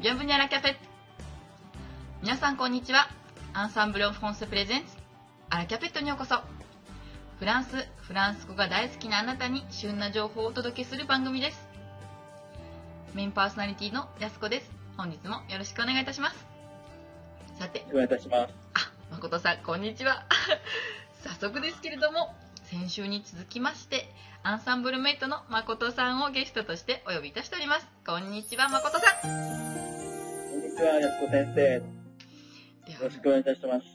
ビアンブニャラキャフェ皆さんこんにちは。アンサンブル・オン・フォンス・プレゼンツ、アラキャペットにようこそ。フランス、フランス語が大好きなあなたに旬な情報をお届けする番組です。メインパーソナリティのやすこです。本日もよろしくお願いいたします。さて、お願いいたします。あ、誠さん、こんにちは。早速ですけれども、先週に続きまして、アンサンブルメイトの誠さんをゲストとしてお呼びいたしております。こんにちは、誠さん。ちは、やすこ先生。よろしくお願いいたします。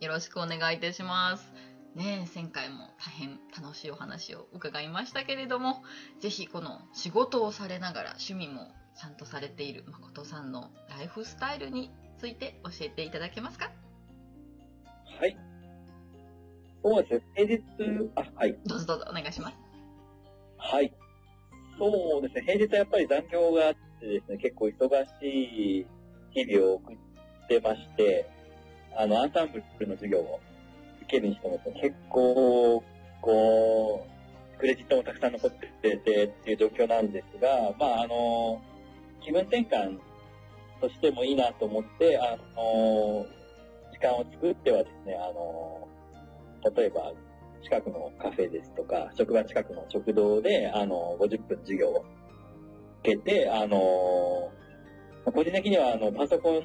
よろしくお願いいたします。ねえ、前回も大変楽しいお話を伺いましたけれども、ぜひこの仕事をされながら趣味もちゃんとされている誠さんのライフスタイルについて教えていただけますか？はい。そうですね、平日、あ、はい。どうぞどうぞお願いします。はい。そうですね、平日はやっぱり残業があってですね、結構忙しい日々を送ってまして、あの、アンサンブルの授業を受けるにしても結構、こう、クレジットもたくさん残っててっていう状況なんですが、まあ、あの、気分転換としてもいいなと思って、あの、時間を作ってはですね、あの、例えば、近くのカフェですとか、職場近くの食堂で、あの、50分授業を受けて、あの、個人的には、あの、パソコン、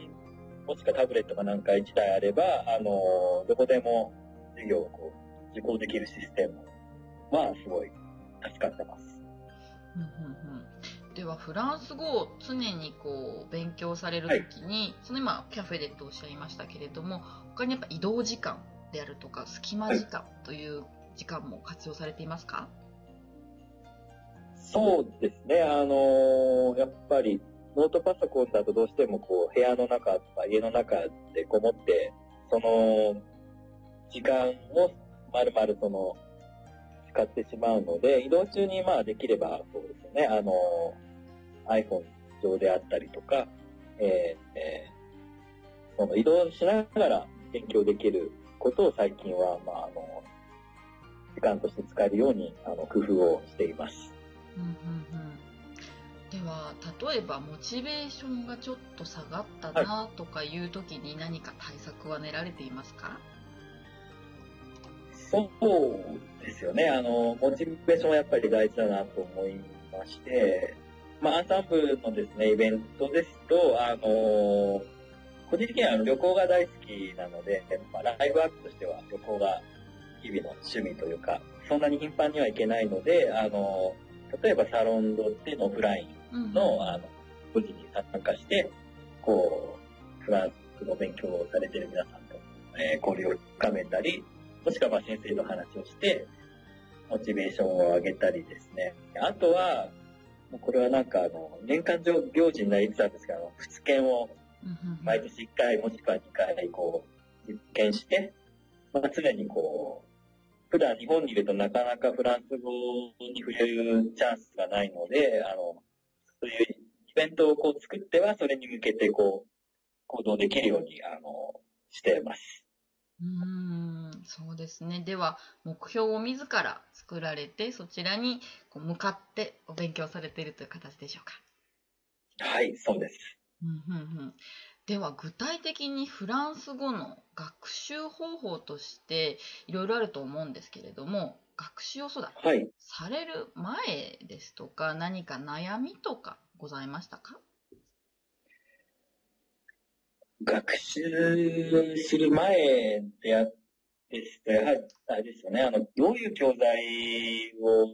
もしくはタブレットかなんか1台あれば、あの、どこでも授業をこう、受講できるシステムは、すごい助かってます。うんうんうん、ではフランス語を常にこう勉強されるときに、その今キャフェでとおっしゃいましたけれども他にやっぱ移動時間であるとか隙間時間という時間も活用されていますか、そうですね、あのやっぱり、ノートパソコンだとどうしてもこう、部屋の中とか家の中でこもって、その、時間をまるまるその、使ってしまうので、移動中にまあできればそうですよね、あの iPhone 上であったりとか、えーえーその移動しながら勉強できることを最近は、まあ、あの、時間として使えるように、あの、工夫をしています。うんうんうん、では例えばモチベーションがちょっと下がったなとかいう時に何か対策は練られていますか、そうですよね。あの、モチベーションはやっぱり大事だなと思いまして、まあ、アンサンブルのですね、イベントですと、あの、個人的にはあの旅行が大好きなので、まあ、ライブワークとしては旅行が日々の趣味というか、そんなに頻繁には行けないので、あの、例えばサロンドっていうのオフラインうんあの、個人に参加して、こう、フランスの勉強をされている皆さんと、えー交流を深めたり、もしくはまあ先生の話をして、モチベーションを上げたりですね。あとは、もうこれはなんかあの、年間行事になりつつあるんですけど、あの仏研を毎年1回もしくは2回こう、実験して、まあ、常にこう、普段日本にいるとなかなかフランス語に触れるチャンスがないので、あの、そういうイベントをこう作っては、それに向けてこう、行動できるように、あの、してます。うーんそうですね。では、目標を自ら作られて、そちらにこう向かってお勉強されているという形でしょうか。はい、そうです。うんうんうん、では、具体的にフランス語の学習方法としていろいろあると思うんですけれども、学習をそうだ、はい。される前ですとか、何か悩みとかございましたか？学習する前であですと、やはり、あれですよね、あの、どういう教材を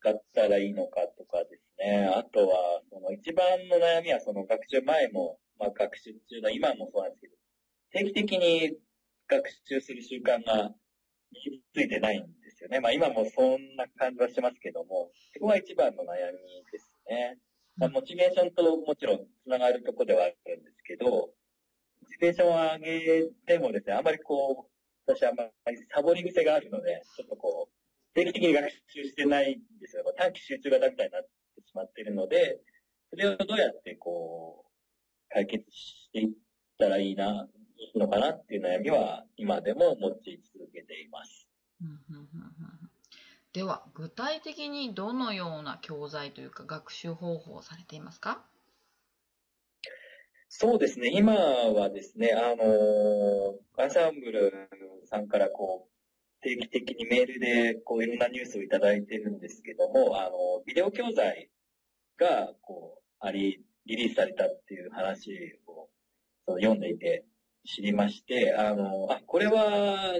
使ったらいいのかとかですね、あとは、その一番の悩みは、その学習前も、まあ学習中の今もそうなんですけど、定期的に学習する習慣が身についてないんですよね。まあ今もそんな感じはしますけども、そこが一番の悩みですね。まあ、モチベーションともちろんつながるとこではあるんですけど、モチベーションを上げてもですね、あまりこう、私あんまりサボり癖があるので、ちょっとこう、定期的に学習してないんですよ。短期集中型みたいになってしまっているので、それをどうやってこう、解決していったらいいな、いいのかなっていう悩みは、今でも持ち続けています。では、具体的にどのような教材というか学習方法をされていますか？そうですね、今はですね、あの、アンサンブルさんからこう、定期的にメールでこういろんなニュースをいただいてるんですけども、あの、ビデオ教材が、こう、あり、リリースされたっていう話をその読んでいて知りまして、あの、あ、これは、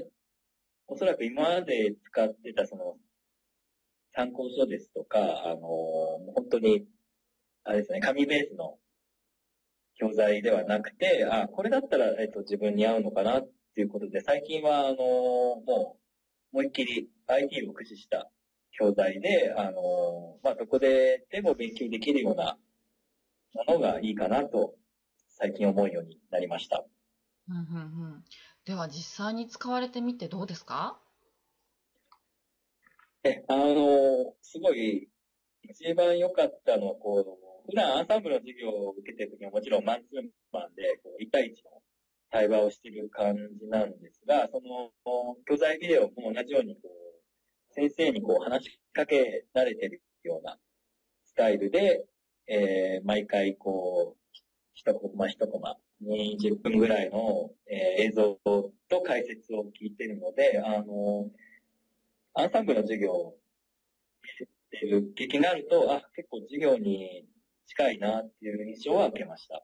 おそらく今まで使ってたその、参考書ですとか、あの、本当に、あれですね、紙ベースの教材ではなくて、あ、これだったら、えっと、自分に合うのかなっていうことで、最近は、あの、もう、思いっきり IT を駆使した教材で、あの、まあ、どこででも勉強できるようなものがいいかなと、最近思うようになりました。うんうんうん。では、実際に使われてみてどうですか？え、あの、すごい、一番良かったのは、こう、普段アンサンブルの授業を受けてるときはもちろんマンツーマンで、こう、1対1の対話をしている感じなんですが、その、教材ビデオも同じように、こう、先生にこう話しかけられてるようなスタイルで、えー、毎回こう、一コマ一コマ、20分ぐらいの、えー、映像と解説を聞いてるので、あの、アンサンブルの授業を見せてる経験があると、あ、結構授業に近いなっていう印象は受けました。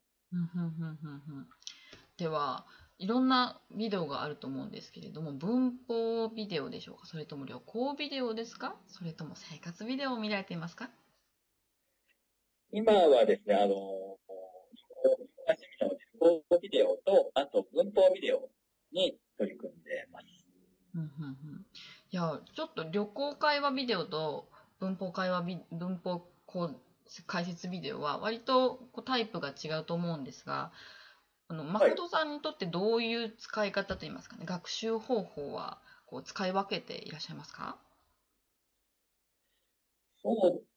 では、いろんなビデオがあると思うんですけれども、文法ビデオでしょうか？それとも旅行ビデオですか？それとも生活ビデオを見られていますか？今はですね、あの、趣味の旅行ビデオと、あと文法ビデオに取り組んでます。うんうんうん、いや、ちょっと旅行会話ビデオと文法会話ビ、文法こう解説ビデオは割とこうタイプが違うと思うんですが、あの、誠さんにとってどういう使い方といいますかね、はい、学習方法はこう使い分けていらっしゃいますか？そう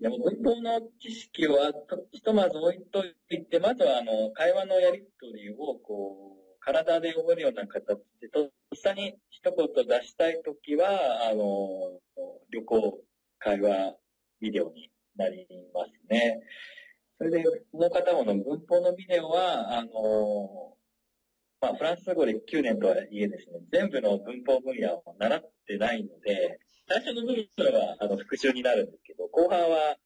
でも文法の知識はひとまず置いといて、まずはあの会話のやり取りをこう体で覚えるような形で、とっさに一言出したいときは、あの、旅行会話ビデオになりますね。それで、もう片方の文法のビデオは、あの、まあ、フランス語で9年とはいえですね、全部の文法分野を習ってないので、最初の部分は、あの、復習になるんですけど、後半は、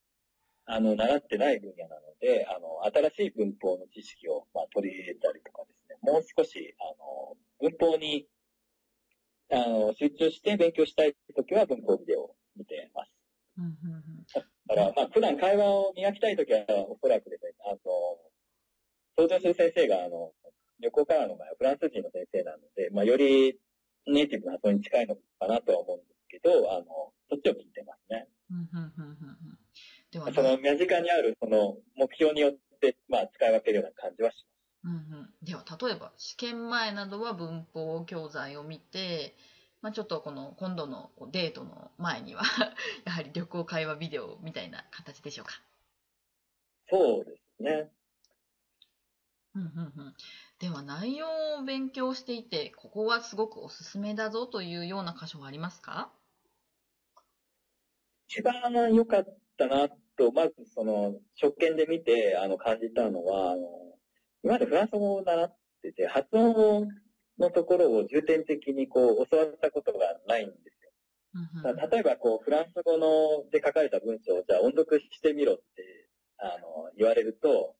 あの、習ってない分野なので、あの、新しい文法の知識を、まあ、取り入れたりとかですね、もう少し、あの、文法に、あの、集中して勉強したいときは文法ビデオを見てます。だから、まあ、普段会話を磨きたいときは、おそらくですね、あの、登場する先生が、あの、旅行からの場合はフランス人の先生なので、まあ、よりネイティブな発音に近いのかなとは思うんですけど、あの、そっちを聞いてますね。では、その身近にあるその目標によって、まあ、使い分けるような感じはします。うんうん、では、例えば、試験前などは文法教材を見て、まあ、ちょっとこの今度のデートの前には やはり旅行会話ビデオみたいな形でしょうか。そうですね。うんうんうん、では内容を勉強していてここはすごくおすすめだぞというような箇所はありますか？一番良かったなと、まずその、職権で見て、あの、感じたのは、あの、今までフランス語を習ってて、発音のところを重点的にこう、教わったことがないんですよ。例えば、こう、フランス語ので書かれた文章を、じゃあ音読してみろって、あの、言われると、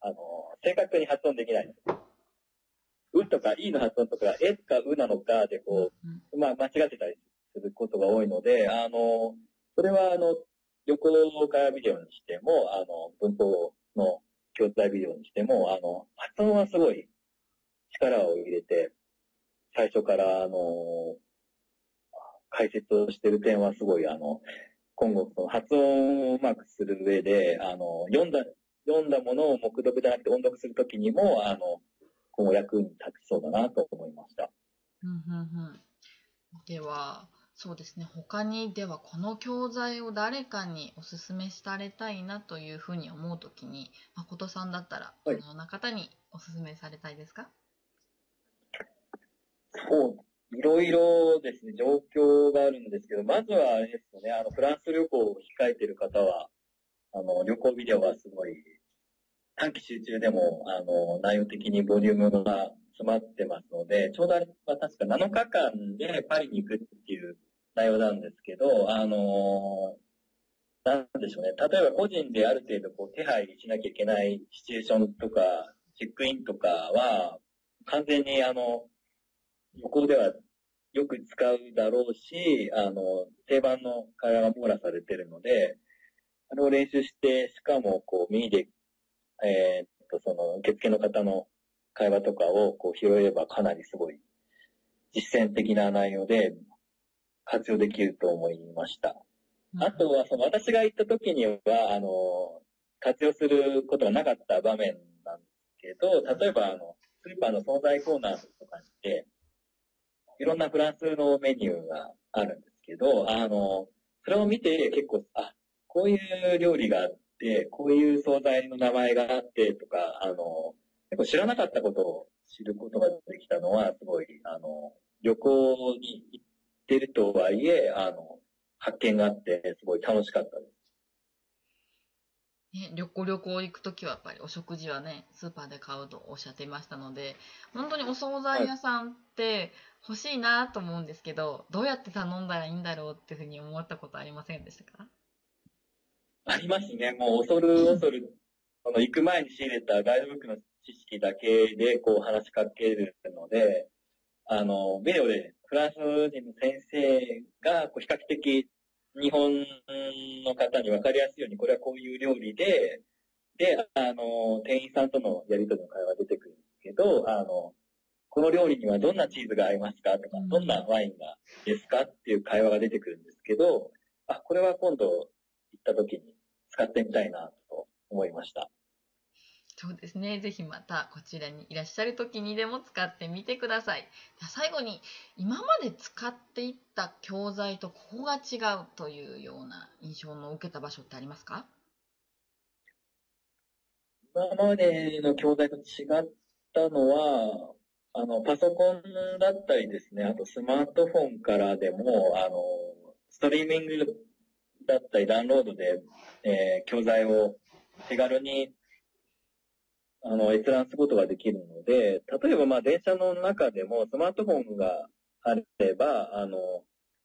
あの、正確に発音できないんですよ。うとか、いの発音とか、えかうなのかで、こう、まあ、間違ってたりすることが多いので、あの、それは、あの、旅行からビデオにしても、あの、文法の教材ビデオにしても、あの、発音はすごい力を入れて、最初から、あの、解説をしてる点はすごい、あの、今後、その発音をうまくする上で、あの、読んだ、読んだものを目読じゃなくて音読するときにも、あの、今後役に立ちそうだなと思いました。うんうんうん、では、そうですね。他に、ではこの教材を誰かにお勧めされたいなというふうに思うときに、誠さんだったら、どのような方にお勧めされたいですか？そう、いろいろですね、状況があるんですけど、まずはあれですよね、あの、フランス旅行を控えている方は、あの、旅行ビデオはすごい短期集中でも、あの、内容的にボリュームが詰まってますので、ちょうどあれは確か7日間でパリに行くっていう内容なんですけど、あのなんでしょうね。例えば個人である程度こう手配しなきゃいけないシチュエーションとか、チェックインとかは、完全にあの、旅行ではよく使うだろうし、あの、定番の会話が網羅されてるので、あれを練習して、しかもこう耳で、えー、っと、その受付の方の会話とかをこう拾えればかなりすごい実践的な内容で活用できると思いました。あとは、その私が行った時には、あの、活用することがなかった場面なんですけど、例えば、あの、スーパーの惣菜コーナーとかって、いろんなフランスのメニューがあるんですけど、あの、それを見て結構、あ、こういう料理があって、こういう惣菜の名前があってとか、あの、結構知らなかったことを知ることができたのは、すごい、あの、旅行に行ってるとはいえ、あの、発見があって、すごい楽しかったです。ね、旅行旅行行くときはやっぱりお食事はね、スーパーで買うとおっしゃっていましたので、本当にお惣菜屋さんって欲しいなと思うんですけど、はい、どうやって頼んだらいいんだろうっていうふうに思ったことありませんでしたか？ありますね。もう恐る恐る、その行く前に仕入れたガイドブックの知識だけでこう話しかけるので、あの、ビデオでフランス人の先生がこう比較的日本の方に分かりやすいように、これはこういう料理で、で、あの、店員さんとのやりとりの会話が出てくるんですけど、あの、この料理にはどんなチーズが合いますかとか、どんなワインがですかっていう会話が出てくるんですけど、あ、これは今度行った時に使ってみたいなと思いました。そうですね。ぜひまたこちらにいらっしゃる時にでも使ってみてください。じゃ最後に、今まで使っていった教材とここが違うというような印象の受けた場所ってありますか？今までの教材と違ったのは、あの、パソコンだったりですね、あとスマートフォンからでも、あの、ストリーミングだったりダウンロードで、えー、教材を手軽にあの、閲覧することができるので、例えばまあ電車の中でもスマートフォンがあれば、あの、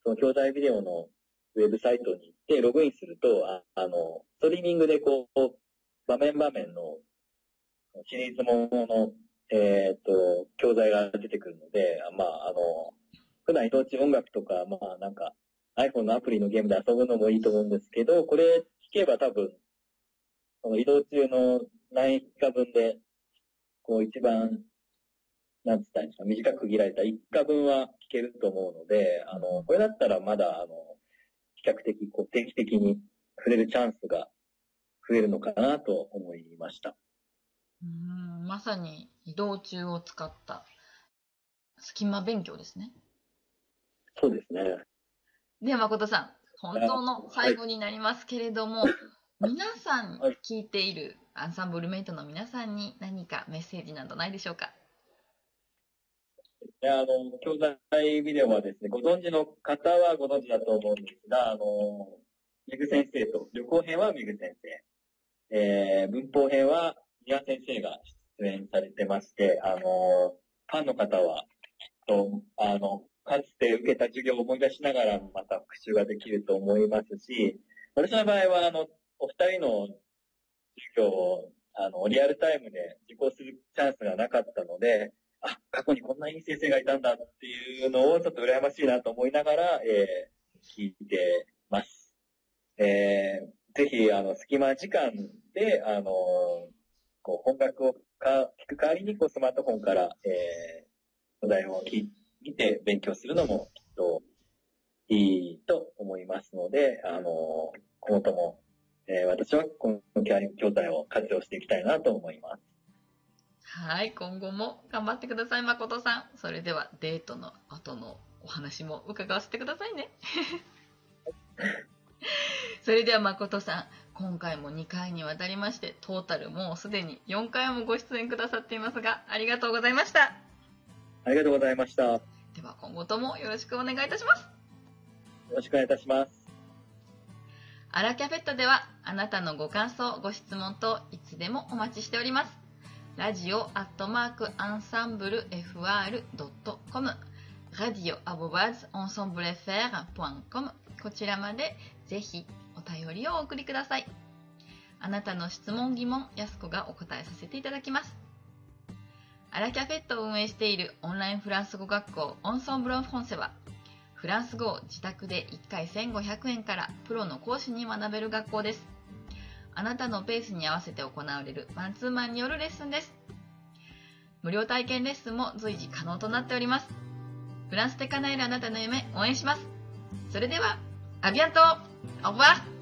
その兄弟ビデオのウェブサイトに行ってログインすると、ああの、ストリーミングでこう、場面場面のシリーズものの、えっ、と、教材が出てくるので、まあ、あの、普段移動中音楽とか、まあなんか iPhone のアプリのゲームで遊ぶのもいいと思うんですけど、これ聞けば多分、その移動中の何日分で、こう一番、なんつったんですか、短く区切られた1日分は聞けると思うので、あの、これだったらまだ、あの、比較的、こう、定期的に触れるチャンスが増えるのかなと思いました。うんまさに移動中を使った隙間勉強ですね。そうですね。では、誠さん、本当の最後になりますけれども、はい、皆さん聞いているアンサンブルメイトの皆さんに何かメッセージなどないでしょうか？いや、あの、教材ビデオはですね、ご存知の方はご存知だと思うんですが、あの、ミグ先生と、旅行編はミグ先生、えー、文法編はミア先生が出演されてまして、あの、ファンの方は、きっと、あの、かつて受けた授業を思い出しながらまた復習ができると思いますし、私の場合は、あの、お二人の授業を、あの、リアルタイムで受講するチャンスがなかったので、あ、過去にこんないい先生がいたんだっていうのをちょっと羨ましいなと思いながら、えー、聞いてます。えー、ぜひ、あの、隙間時間で、あの、こう、音楽をか聞く代わりに、こう、スマートフォンから、えー、お題を聞いて勉強するのも、きっと、いいと思いますので、あの、今後ともえー、私はこの教材を活用していきたいなと思います。はい、今後も頑張ってください、誠さん。それではデートの後のお話も伺わせてくださいね。それでは誠さん、今回も2回にわたりまして、トータルもうすでに4回もご出演くださっていますが、ありがとうございました。ありがとうございました。では今後ともよろしくお願いいたします。よろしくお願いいたします。アラキャフェットではあなたのご感想、ご質問といつでもお待ちしております。ラジオアットマークアンサンブル FR.com ラディオアボバーズオンソンブレフェー .com こちらまでぜひお便りをお送りください。あなたの質問疑問、やすこがお答えさせていただきます。 À la cafète を運営しているオンラインフランス語学校 Ensemble en Français はフランス語を自宅で1回1500円からプロの講師に学べる学校です。あなたのペースに合わせて行われるマンツーマンによるレッスンです。無料体験レッスンも随時可能となっております。フランスで叶えるあなたの夢応援します。それでは、アビアントオーバー